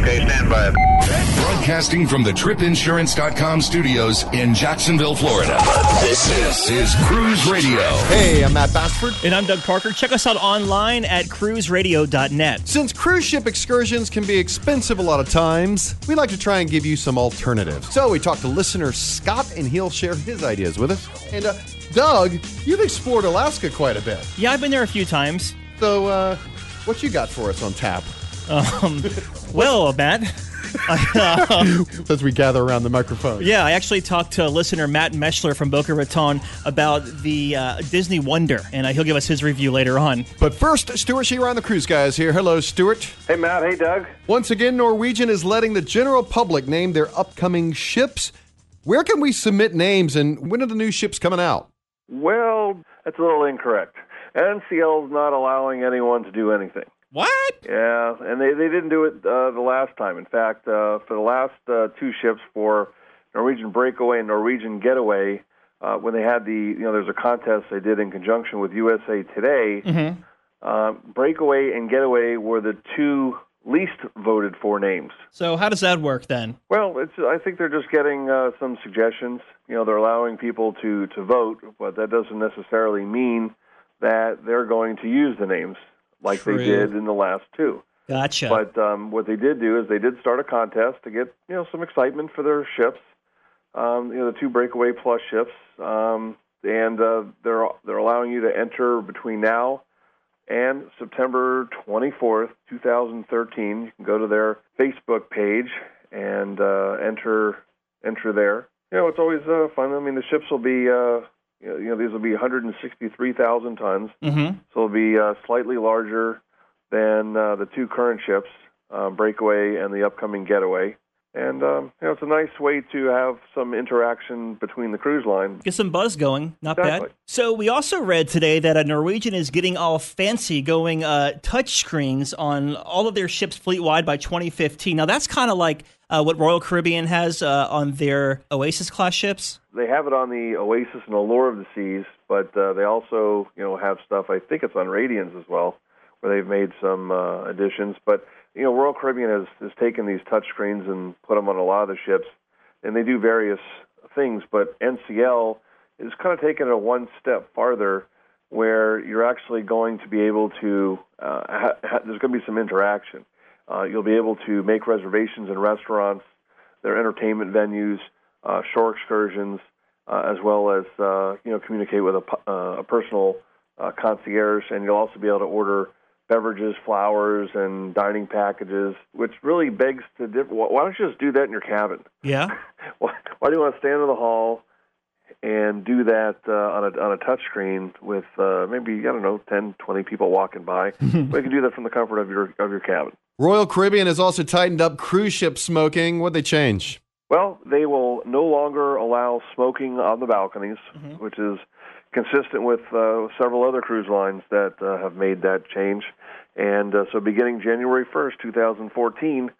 Okay, stand by. Broadcasting from the tripinsurance.com studios in Jacksonville, Florida. This, is Cruise Radio. Hey, I'm Matt Bassford. And I'm Doug Parker. Check us out online at cruiseradio.net. Since cruise ship excursions can be expensive a lot of times, we like to try and give you some alternatives. So we talked to listener Scott, and he'll share his ideas with us. And uh, Doug, you've explored Alaska quite a bit. Yeah, I've been there a few times. So, uh, what you got for us on tap? Um, well, Matt. As we gather around the microphone. Yeah, I actually talked to listener Matt Meschler from Boca Raton about the uh, Disney Wonder, and uh, he'll give us his review later on. But first, Stewart Chiron on the Cruise Guys here. Hello, Stewart. Hey, Matt. Hey, Doug. Once again, Norwegian is letting the general public name their upcoming ships. Where can we submit names, and when are the new ships coming out? Well, that's a little incorrect. NCL is not allowing anyone to do anything. What? Yeah, and they, they didn't do it uh, the last time. In fact, uh, for the last uh, two ships for Norwegian Breakaway and Norwegian Getaway, uh, when they had the you know there's a contest they did in conjunction with USA Today. Mm-hmm. Uh, Breakaway and Getaway were the two least voted for names. So how does that work then? Well, it's I think they're just getting uh, some suggestions. You know, they're allowing people to to vote, but that doesn't necessarily mean that they're going to use the names like True. they did in the last two. Gotcha. But um, what they did do is they did start a contest to get you know some excitement for their ships. Um, you know the two breakaway plus ships, um, and uh, they're they're allowing you to enter between now and September 24th, 2013. You can go to their Facebook page and uh, enter enter there. You know it's always uh, fun. I mean the ships will be. You know, you know, these will be 163,000 tons, mm-hmm. so it'll be uh, slightly larger than uh, the two current ships, uh, Breakaway and the upcoming Getaway. And um, you know, it's a nice way to have some interaction between the cruise line. Get some buzz going. Not Exactly. bad. So we also read today that a Norwegian is getting all fancy, going uh, touch screens on all of their ships fleet wide by 2015. Now that's kind of like uh, what Royal Caribbean has uh, on their Oasis class ships. They have it on the Oasis and Allure of the Seas, but uh, they also you know have stuff. I think it's on Radiance as well, where they've made some uh, additions. But you know, Royal Caribbean has has taken these touch screens and put them on a lot of the ships, and they do various things. But NCL is kind of taking it a one step farther, where you're actually going to be able to. Uh, ha- ha- there's going to be some interaction. Uh, you'll be able to make reservations in restaurants, their entertainment venues, uh, shore excursions, uh, as well as uh, you know communicate with a, uh, a personal concierge, and you'll also be able to order beverages, flowers, and dining packages, which really begs to differ. Why don't you just do that in your cabin? Yeah. Why, why do you want to stand in the hall and do that uh, on a on a touch screen with uh, maybe I don't know 10, 20 people walking by? we can do that from the comfort of your of your cabin. Royal Caribbean has also tightened up cruise ship smoking. What'd they change? Well, they will no longer allow smoking on the balconies, which is consistent with uh, several other cruise lines that uh, have made that change. And uh, so, beginning January 1st, 2014,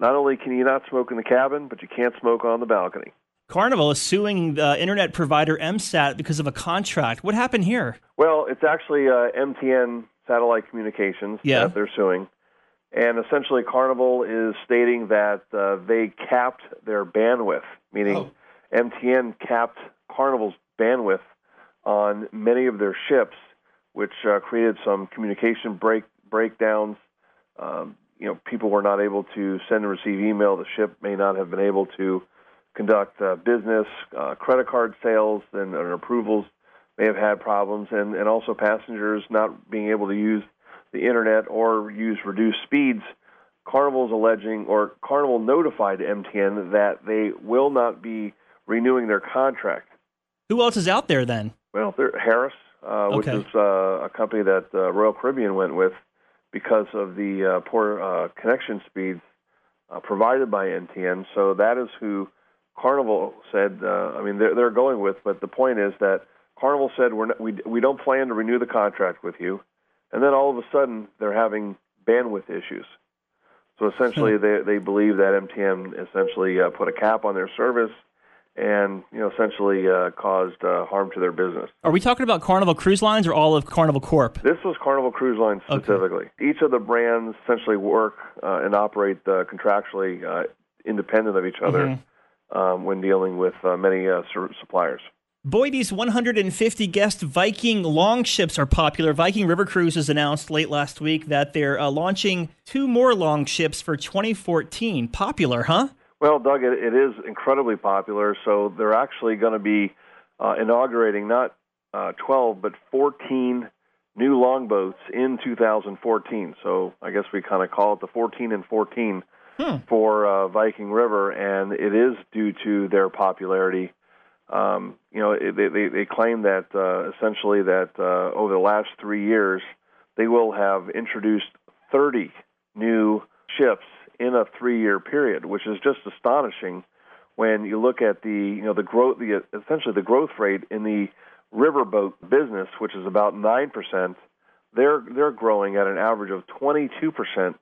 not only can you not smoke in the cabin, but you can't smoke on the balcony. Carnival is suing the internet provider MSAT because of a contract. What happened here? Well, it's actually uh, MTN Satellite Communications Yeah. that they're suing. And essentially, Carnival is stating that uh, they capped their bandwidth, meaning MTN capped Carnival's bandwidth on many of their ships, which uh, created some communication break breakdowns. Um, you know, people were not able to send and receive email. The ship may not have been able to conduct uh, business, uh, credit card sales, and, and approvals may have had problems, and, and also passengers not being able to use the internet or use reduced speeds. Carnival's alleging, or Carnival notified MTN that they will not be renewing their contract. Who else is out there then? Well, there, Harris, uh, which Okay. is uh, a company that uh, Royal Caribbean went with because of the uh, poor uh, connection speeds uh, provided by MTN. So that is who Carnival said. Uh, I mean, they're, they're going with, but the point is that Carnival said we're not, we we don't plan to renew the contract with you, and then all of a sudden they're having bandwidth issues. So essentially, they they believe that MTN essentially uh, put a cap on their service and you know essentially uh, caused uh, harm to their business. Are we talking about Carnival Cruise Lines or all of Carnival Corp? This was Carnival Cruise Lines specifically. Okay. Each of the brands essentially work uh, and operate uh, contractually uh, independent of each other mm-hmm. um, when dealing with uh, many suppliers. Boyd's 150 guest Viking longships are popular. Viking River Cruises announced late last week that they're uh, launching two more longships for 2014. Popular, huh? Well, Doug, it, it is incredibly popular. So they're actually going to be uh, inaugurating not uh, 12 but 14 new longboats in 2014. So I guess we kind of call it the 14 and 14 hmm. for uh, Viking River, and it is due to their popularity um, you know, they, they, they claim that uh, essentially that uh, over the last three years, they will have introduced 30 new ships in a three-year period, which is just astonishing when you look at the you know the growth, the essentially the growth rate in the riverboat business, which is about nine percent. They're they're growing at an average of 22 percent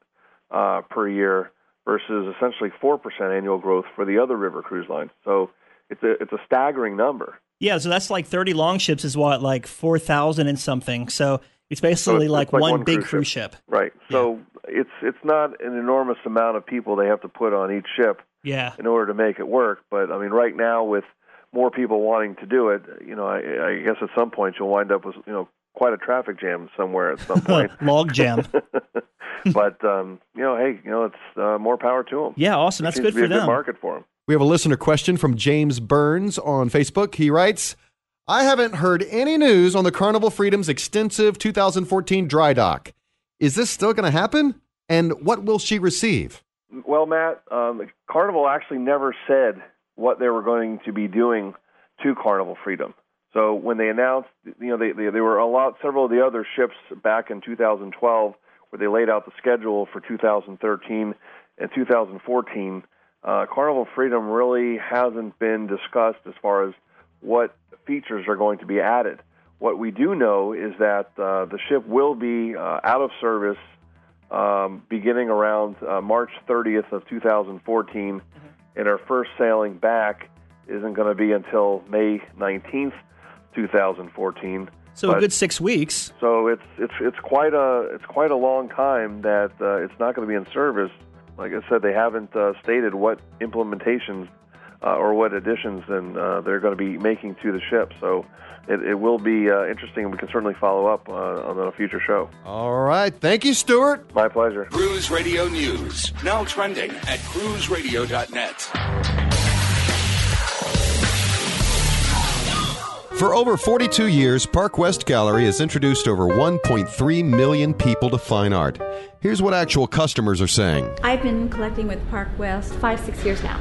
uh, per year versus essentially four percent annual growth for the other river cruise lines. So it's a it's a staggering number. Yeah, so that's like 30 long ships is what like 4,000 and something. So it's basically so it's, like, it's like, one, one big cruise ship. ship. Right. So yeah. it's it's not an enormous amount of people they have to put on each ship. Yeah. In order to make it work, but I mean, right now with more people wanting to do it, you know, I, I guess at some point you'll wind up with you know quite a traffic jam somewhere at some point. Log jam. but um, you know, hey, you know, it's uh, more power to them. Yeah, awesome. That's good for them. Good market for them. We have a listener question from James Burns on Facebook. He writes, I haven't heard any news on the Carnival Freedom's extensive 2014 dry dock. Is this still going to happen? And what will she receive? Well, Matt, um, Carnival actually never said what they were going to be doing to Carnival Freedom. So when they announced, you know, they, they, they were a lot, several of the other ships back in 2012 where they laid out the schedule for 2013 and 2014 uh, Carnival Freedom really hasn't been discussed as far as what features are going to be added. What we do know is that uh, the ship will be uh, out of service um, beginning around uh, March 30th of 2014, mm-hmm. and our first sailing back isn't going to be until May 19th, 2014. So but, a good six weeks. So it's it's it's quite a it's quite a long time that uh, it's not going to be in service like I said, they haven't uh, stated what implementations uh, or what additions then uh, they're going to be making to the ship. So it, it will be uh, interesting. And we can certainly follow up uh, on a future show. All right. Thank you, Stewart. My pleasure. Cruise Radio News, now trending at cruiseradio.net. For over 42 years, Park West Gallery has introduced over 1.3 million people to fine art. Here's what actual customers are saying. I've been collecting with Park West five, six years now.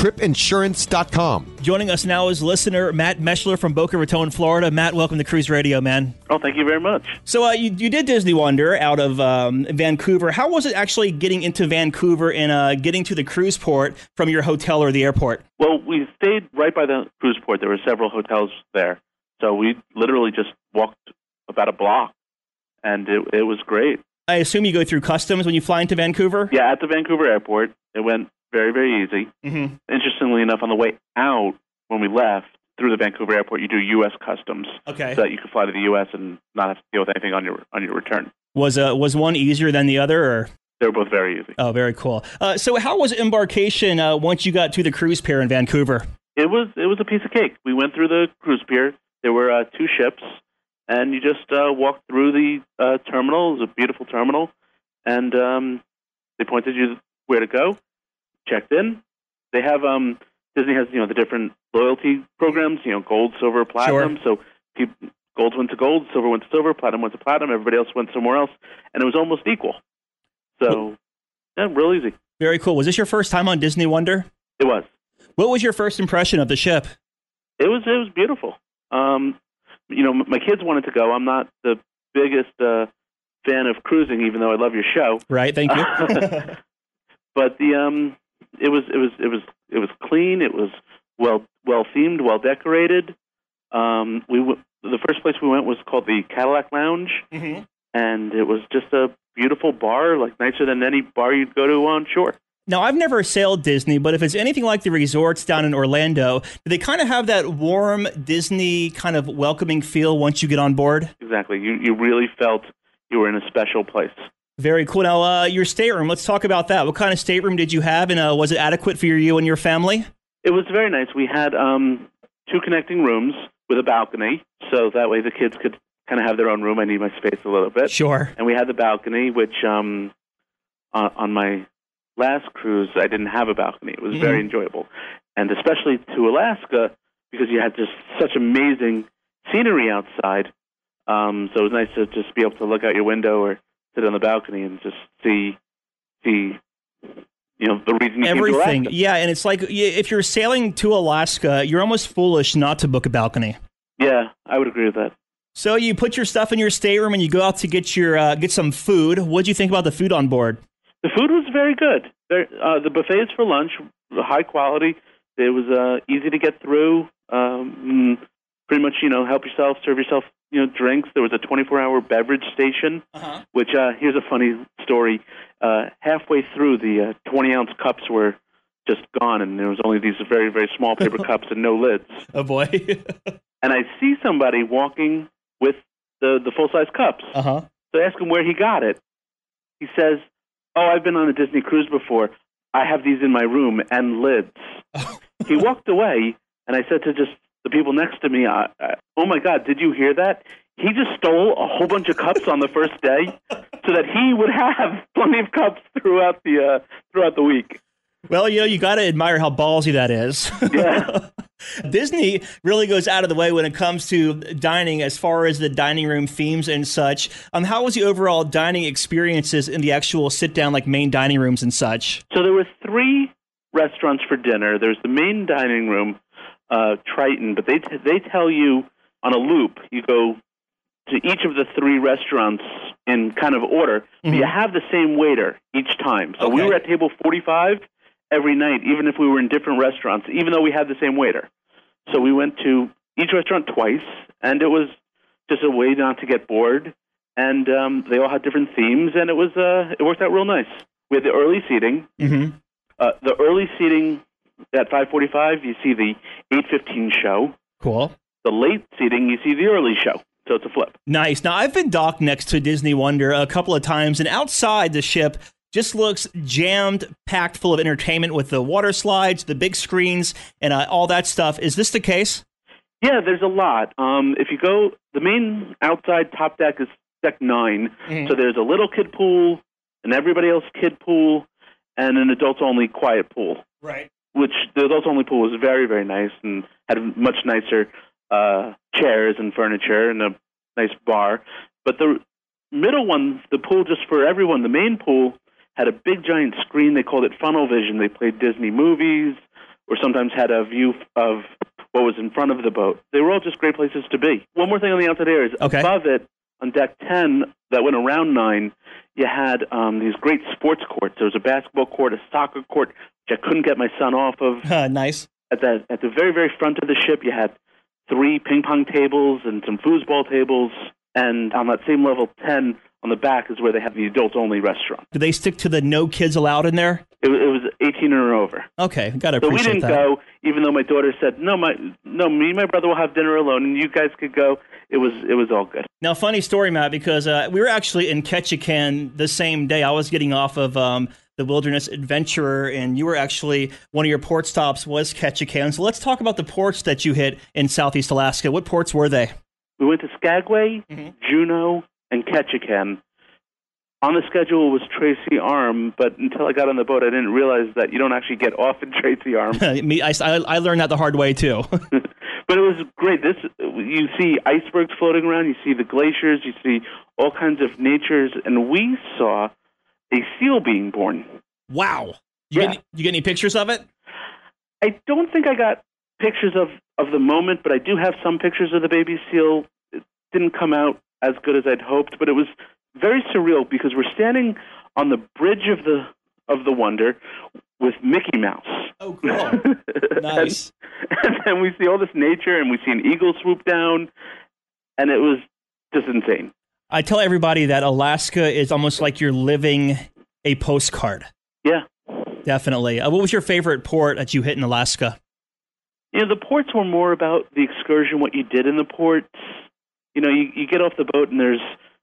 tripinsurance.com. Joining us now is listener Matt Meschler from Boca Raton, Florida. Matt, welcome to Cruise Radio, man. Oh, thank you very much. So uh, you, you did Disney Wonder out of um, Vancouver. How was it actually getting into Vancouver and uh, getting to the cruise port from your hotel or the airport? Well, we stayed right by the cruise port. There were several hotels there. So we literally just walked about a block, and it, it was great. I assume you go through customs when you fly into Vancouver? Yeah, at the Vancouver airport, it went very, very easy. Mm-hmm. Interestingly enough, on the way out, when we left through the Vancouver airport, you do U.S. customs, Okay. so that you can fly to the U.S. and not have to deal with anything on your on your return. Was uh, was one easier than the other, or They were both very easy. oh, very cool. Uh, so how was embarkation uh, once you got to the cruise pier in Vancouver? It was it was a piece of cake. We went through the cruise pier. There were uh, two ships, and you just uh, walked through the uh, terminal. It was a beautiful terminal, and um, they pointed you where to go. Checked in. They have um, Disney has you know the different loyalty programs. You know, gold, silver, platinum. So people, gold went to gold, silver went to silver, platinum went to platinum. Everybody else went somewhere else, and it was almost equal. So yeah, real easy. Very cool. Was this your first time on Disney Wonder? It was. What was your first impression of the ship? It was it was beautiful. Um, you know, my kids wanted to go. I'm not the biggest uh, fan of cruising, even though I love your show. Right. Thank you. But the um, it was it was it was it was clean. It was well well themed, well decorated. Um, we w- the first place we went was called the Cadillac Lounge, mm-hmm. and it was just a beautiful bar, like nicer than any bar you'd go to on shore. Now, I've never sailed Disney, but if it's anything like the resorts down in Orlando, do they kind of have that warm Disney kind of welcoming feel once you get on board? Exactly. You you really felt you were in a special place. Very cool. Now, uh, your stateroom, let's talk about that. What kind of stateroom did you have, and uh, was it adequate for you and your family? It was very nice. We had um, two connecting rooms with a balcony, so that way the kids could kind of have their own room. I need my space a little bit. Sure. And we had the balcony, which um, on, on my last cruise, I didn't have a balcony. It was Mhm. very enjoyable, and especially to Alaska because you had just such amazing scenery outside. Um, so it was nice to just be able to look out your window or sit on the balcony and just see see you know the reason you came to Everything. Yeah, and it's like if you're sailing to Alaska, you're almost foolish not to book a balcony. Yeah, I would agree with that. So you put your stuff in your stateroom and you go out to get your uh, get some food. What do you think about the food on board? The food was very good. There, uh, the buffets for lunch, high quality. It was uh, easy to get through. Um, mm, pretty much, you know, help yourself, serve yourself, you know, drinks. There was a 24-hour beverage station, Uh-huh. which uh, here's a funny story. Uh, halfway through, the uh, 20-ounce cups were just gone, and there was only these very, very small paper cups and no lids. Oh boy. And I see somebody walking with the the full-size cups. uh huh. So I ask him where he got it. He says, "Oh, I've been on a Disney cruise before. I have these in my room and lids." he walked away, and I said to just the people next to me, I, I, "Oh my God, did you hear that? He just stole a whole bunch of cups on the first day, so that he would have plenty of cups throughout the uh, throughout the week." Well, you know, you got to admire how ballsy that is. Yeah. Disney really goes out of the way when it comes to dining, as far as the dining room themes and such. Um, how was the overall dining experiences in the actual sit down, like main dining rooms and such? So there were three restaurants for dinner. There's the main dining room, uh, Triton, but they t- they tell you on a loop. You go to each of the three restaurants in kind of order. But you have the same waiter each time. So we were at table 45 every night, even if we were in different restaurants, even though we had the same waiter. So we went to each restaurant twice, and it was just a way not to get bored. And um, they all had different themes, and it was uh, it worked out real nice. We had the early seating, Mm-hmm. uh, the early seating at 5:45, you see the 8:15 show. Cool. The late seating, you see the early show. So it's a flip. Nice. Now, I've been docked next to Disney Wonder a couple of times, and outside the ship just looks jammed, packed full of entertainment with the water slides, the big screens, and uh, all that stuff. Is this the case? Yeah, there's a lot. Um, if you go, the main outside top deck is deck 9 So there's a little kid pool, an everybody else kid pool, and an adults only quiet pool. Right. Which the adults only pool was very very nice and had much nicer uh, chairs and furniture and a nice bar. But the middle one, the pool just for everyone, the main pool had a big giant screen. They called it Funnel Vision. They played Disney movies or sometimes had a view of what was in front of the boat. They were all just great places to be. One more thing on the outside air is Okay. above it on deck 10 that went around 9, you had um, these great sports courts. There was a basketball court, a soccer court, I couldn't get my son off of. nice. At the, at the very, very front of the ship, you had three ping pong tables and some foosball tables. And on that same level 10 on the back is where they have the adult only restaurant. Do they stick to the no kids allowed in there? It, was- it was 18 and over. Okay, gotta So we didn't that. go, even though my daughter said, "No, my no, me and my brother will have dinner alone, and you guys could go." It was it was all good. Now, funny story, Matt, because uh, we were actually in Ketchikan the same day. I was getting off of um, the Wilderness Adventurer, and you were actually one of your port stops was Ketchikan. So let's talk about the ports that you hit in Southeast Alaska. What ports were they? We went to Skagway, Mhm. Juneau, and Ketchikan. On the schedule was Tracy Arm, but until I got on the boat, I didn't realize that you don't actually get off in Tracy Arm. Me, I, I I learned that the hard way too. but it was great. This you see icebergs floating around, you see the glaciers, you see all kinds of natures, and we saw a seal being born. wow. You, Yeah. get, you get any pictures of it? I don't think I got pictures of, of the moment, but I do have some pictures of the baby seal. It didn't come out as good as I'd hoped, but it was very surreal because we're standing on the bridge of the of the Wonder with Mickey Mouse. Oh, cool. nice. and, and then we see all this nature, and we see an eagle swoop down, and it was just insane. I tell everybody that Alaska is almost like you're living a postcard. Yeah. Definitely. Uh, what was your favorite port that you hit in Alaska? You know, the ports were more about the excursion, what you did in the ports. You know, you, you get off the boat and there's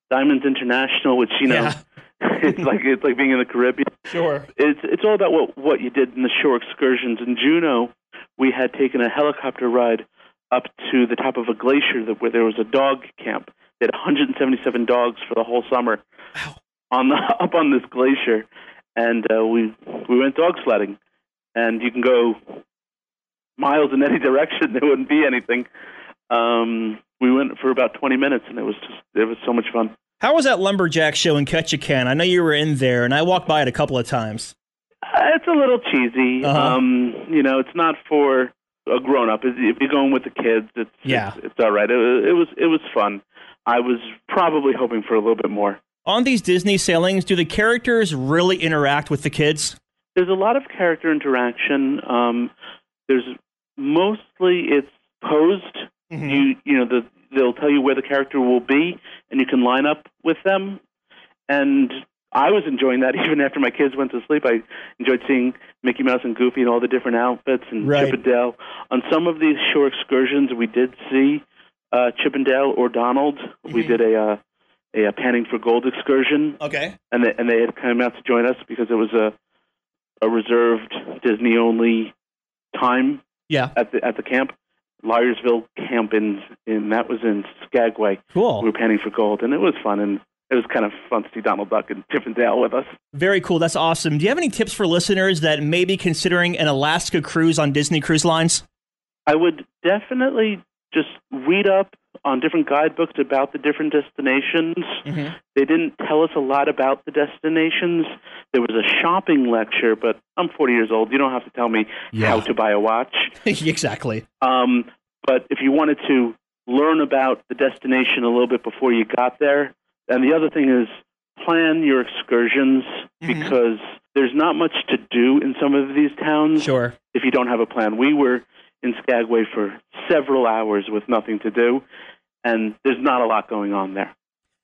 Diamonds International, which you know, Yeah. it's like it's like being in the Caribbean. Sure. It's it's all about what what you did in the shore excursions. In Juneau, we had taken a helicopter ride up to the top of a glacier that, where there was a dog camp. They had 177 dogs for the whole summer on the up on this glacier, and uh, we we went dog sledding, and you can go miles in any direction. There wouldn't be anything. Um, we went for about 20 minutes, and it was just it was so much fun. How was that lumberjack show in Ketchikan? I know you were in there, and I walked by it a couple of times. Uh, It's a little cheesy. Uh-huh. Um, you know, it's not for a grown up. If you're going with the kids, it's Yeah. it's, it's all right. It, it was it was fun. I was probably hoping for a little bit more. On these Disney sailings, do the characters really interact with the kids? There's a lot of character interaction. Um, there's mostly it's posed. Mm-hmm. You you know the they'll tell you where the character will be, and you can line up with them. And I was enjoying that even after my kids went to sleep. I enjoyed seeing Mickey Mouse and Goofy in all the different outfits and Right. Chip and Dale. On some of these shore excursions, we did see uh, Chip and Dale or Donald. We Mhm. did a, uh, a a panning for gold excursion Okay. and they, and they had come out to join us because it was a a reserved Disney only time Yeah. at the at the camp, Liarsville camp in in that was in Skagway. Cool. We were panning for gold, and it was fun, and it was kind of fun to see Donald Duck and Chip and Dale with us. Very cool. That's awesome. Do you have any tips for listeners that may be considering an Alaska cruise on Disney Cruise Lines? I would definitely just read up on different guidebooks about the different destinations. Mm-hmm. They didn't tell us a lot about the destinations. There was a shopping lecture, but I'm 40 years old. You don't have to tell me Yeah. how to buy a watch. exactly. Um, but if you wanted to learn about the destination a little bit before you got there, and the other thing is plan your excursions Mhm. because there's not much to do in some of these towns Sure. if you don't have a plan. We were in Skagway for several hours with nothing to do, and there's not a lot going on there.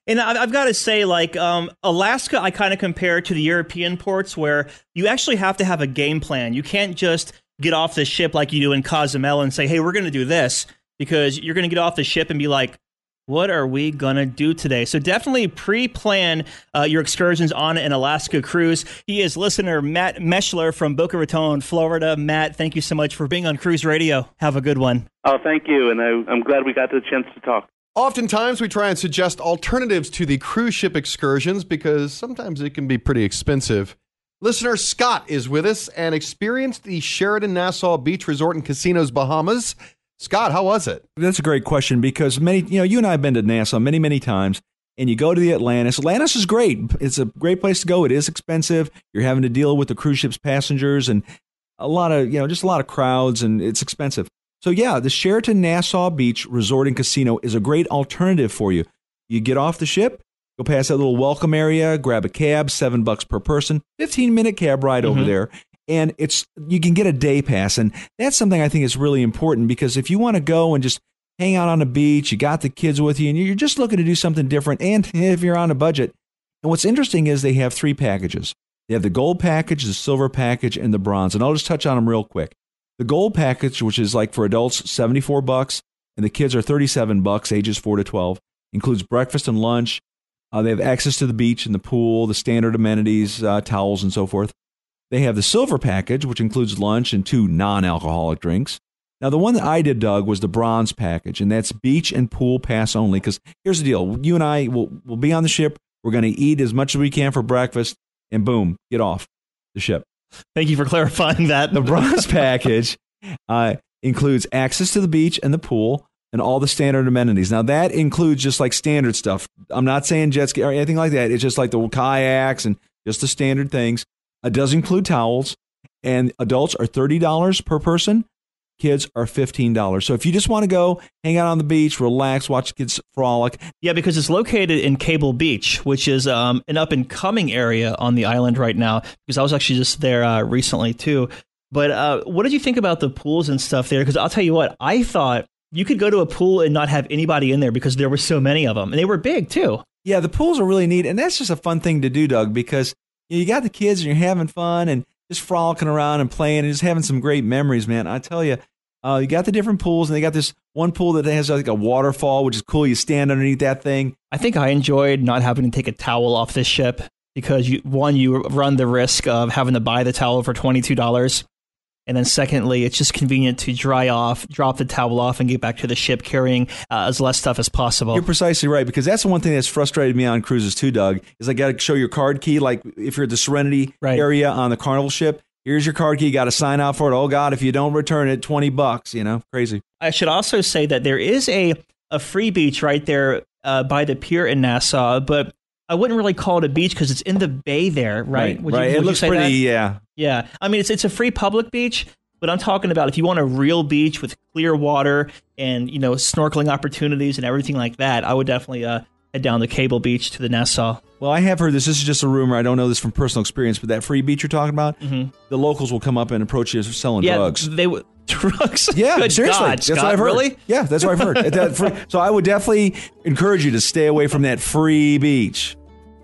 And I've got to say, like um, Alaska, I kind of compare to the European ports where you actually have to have a game plan. You can't just get off the ship like you do in Cozumel and say, "Hey, we're going to do this," because you're going to get off the ship and be like, "What are we going to do today?" So definitely pre-plan uh, your excursions on an Alaska cruise. He is listener Matt Meschler from Boca Raton, Florida. Matt, thank you so much for being on Cruise Radio. Have a good one. Oh, thank you, and I, I'm glad we got the chance to talk. Oftentimes, we try and suggest alternatives to the cruise ship excursions because sometimes it can be pretty expensive. Listener Scott is with us and experienced the Sheraton Nassau Beach Resort and Casinos Bahamas. Scott, how was it? That's a great question because many, you know, you and I have been to Nassau many, many times, and you go to the Atlantis. Atlantis is great. It's a great place to go. It is expensive. You're having to deal with the cruise ship's passengers, and a lot of you know just a lot of crowds and it's expensive. So yeah, the Sheraton Nassau Beach Resort and Casino is a great alternative for you. You get off the ship, go past that little welcome area, grab a cab, seven bucks per person, fifteen minute cab ride over Mhm. there, and it's you can get a day pass, and that's something I think is really important because if you want to go and just hang out on the beach, you got the kids with you, and you're just looking to do something different, and if you're on a budget, and what's interesting is they have three packages. They have the gold package, the silver package, and the bronze. And I'll just touch on them real quick. The gold package, which is like for adults, 74 bucks, and the kids are 37 bucks, ages 4 to 12, includes breakfast and lunch. Uh, they have access to the beach and the pool, the standard amenities, uh, towels, and so forth. They have the silver package, which includes lunch and two non alcoholic drinks. Now, the one that I did, Doug, was the bronze package, and that's beach and pool pass only. Because here's the deal you and I will will be on the ship. We're going to eat as much as we can for breakfast, and boom, get off the ship. Thank you for clarifying that. The bronze package uh, includes access to the beach and the pool and all the standard amenities. Now, that includes just like standard stuff. I'm not saying jet ski or anything like that. It's just like the kayaks and just the standard things. It does include towels, and adults are $30 per person. Kids are $15. So if you just want to go hang out on the beach, relax, watch kids frolic, Yeah, because it's located in Cable Beach, which is um, an up and coming area on the island right now. Because I was actually just there uh, recently too. But uh, what did you think about the pools and stuff there? Because I'll tell you what, I thought you could go to a pool and not have anybody in there because there were so many of them, and they were big too. Yeah, the pools are really neat, and that's just a fun thing to do, Doug, because you got the kids and you're having fun and just frolicking around and playing and just having some great memories, man. I tell you, uh, you got the different pools, and they got this one pool that has like a waterfall, which is cool. You stand underneath that thing. I think I enjoyed not having to take a towel off this ship because you one you run the risk of having to buy the towel for twenty two dollars, and then secondly, it's just convenient to dry off, drop the towel off, and get back to the ship carrying uh, as less stuff as possible. You're precisely right because that's the one thing that's frustrated me on cruises too, Doug. Is I got to show your card key. Like if you're at the Serenity Right. area on the Carnival ship, here's your card key. You got to sign out for it. Oh God, if you don't return it, twenty bucks. You know, crazy. I should also say that there is a, a free beach right there uh, by the pier in Nassau, but I wouldn't really call it a beach because it's in the bay there, right? Would you- right. it looks pretty. that? Yeah. Yeah, I mean it's it's a free public beach, but I'm talking about if you want a real beach with clear water and you know snorkeling opportunities and everything like that, I would definitely uh, head down the Cable Beach to the Nassau. Well, I have heard this. This is just a rumor. I don't know this from personal experience, but that free beach you're talking about, the locals will come up and approach you as selling Mm-hmm. yeah, drugs. they would drugs. Yeah, Good seriously. God, that's Scott, what I've heard. Really? Yeah, that's what I've heard. That uh, free- so I would definitely encourage you to stay away from that free beach.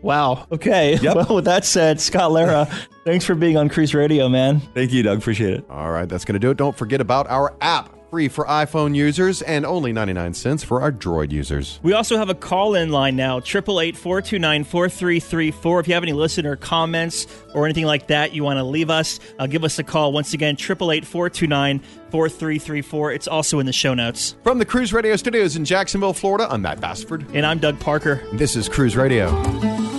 Wow. Okay. Well, with that said, Scott Lara, thanks for being on Cruise Radio, man. Thank you, Doug. Appreciate it. All right, that's going to do it. Don't forget about our app, free for iPhone users and only 99 cents for our Droid users. We also have a call in line now, 888 429 4334. If you have any listener comments or anything like that you want to leave us, uh, give us a call. Once again, 888 429 4334. It's also in the show notes. From the Cruise Radio Studios in Jacksonville, Florida, I'm Matt Bassford. And I'm Doug Parker. This is Cruise Radio.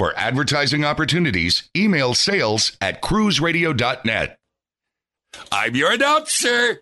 For advertising opportunities, email sales at cruiseradio.net. I'm your announcer.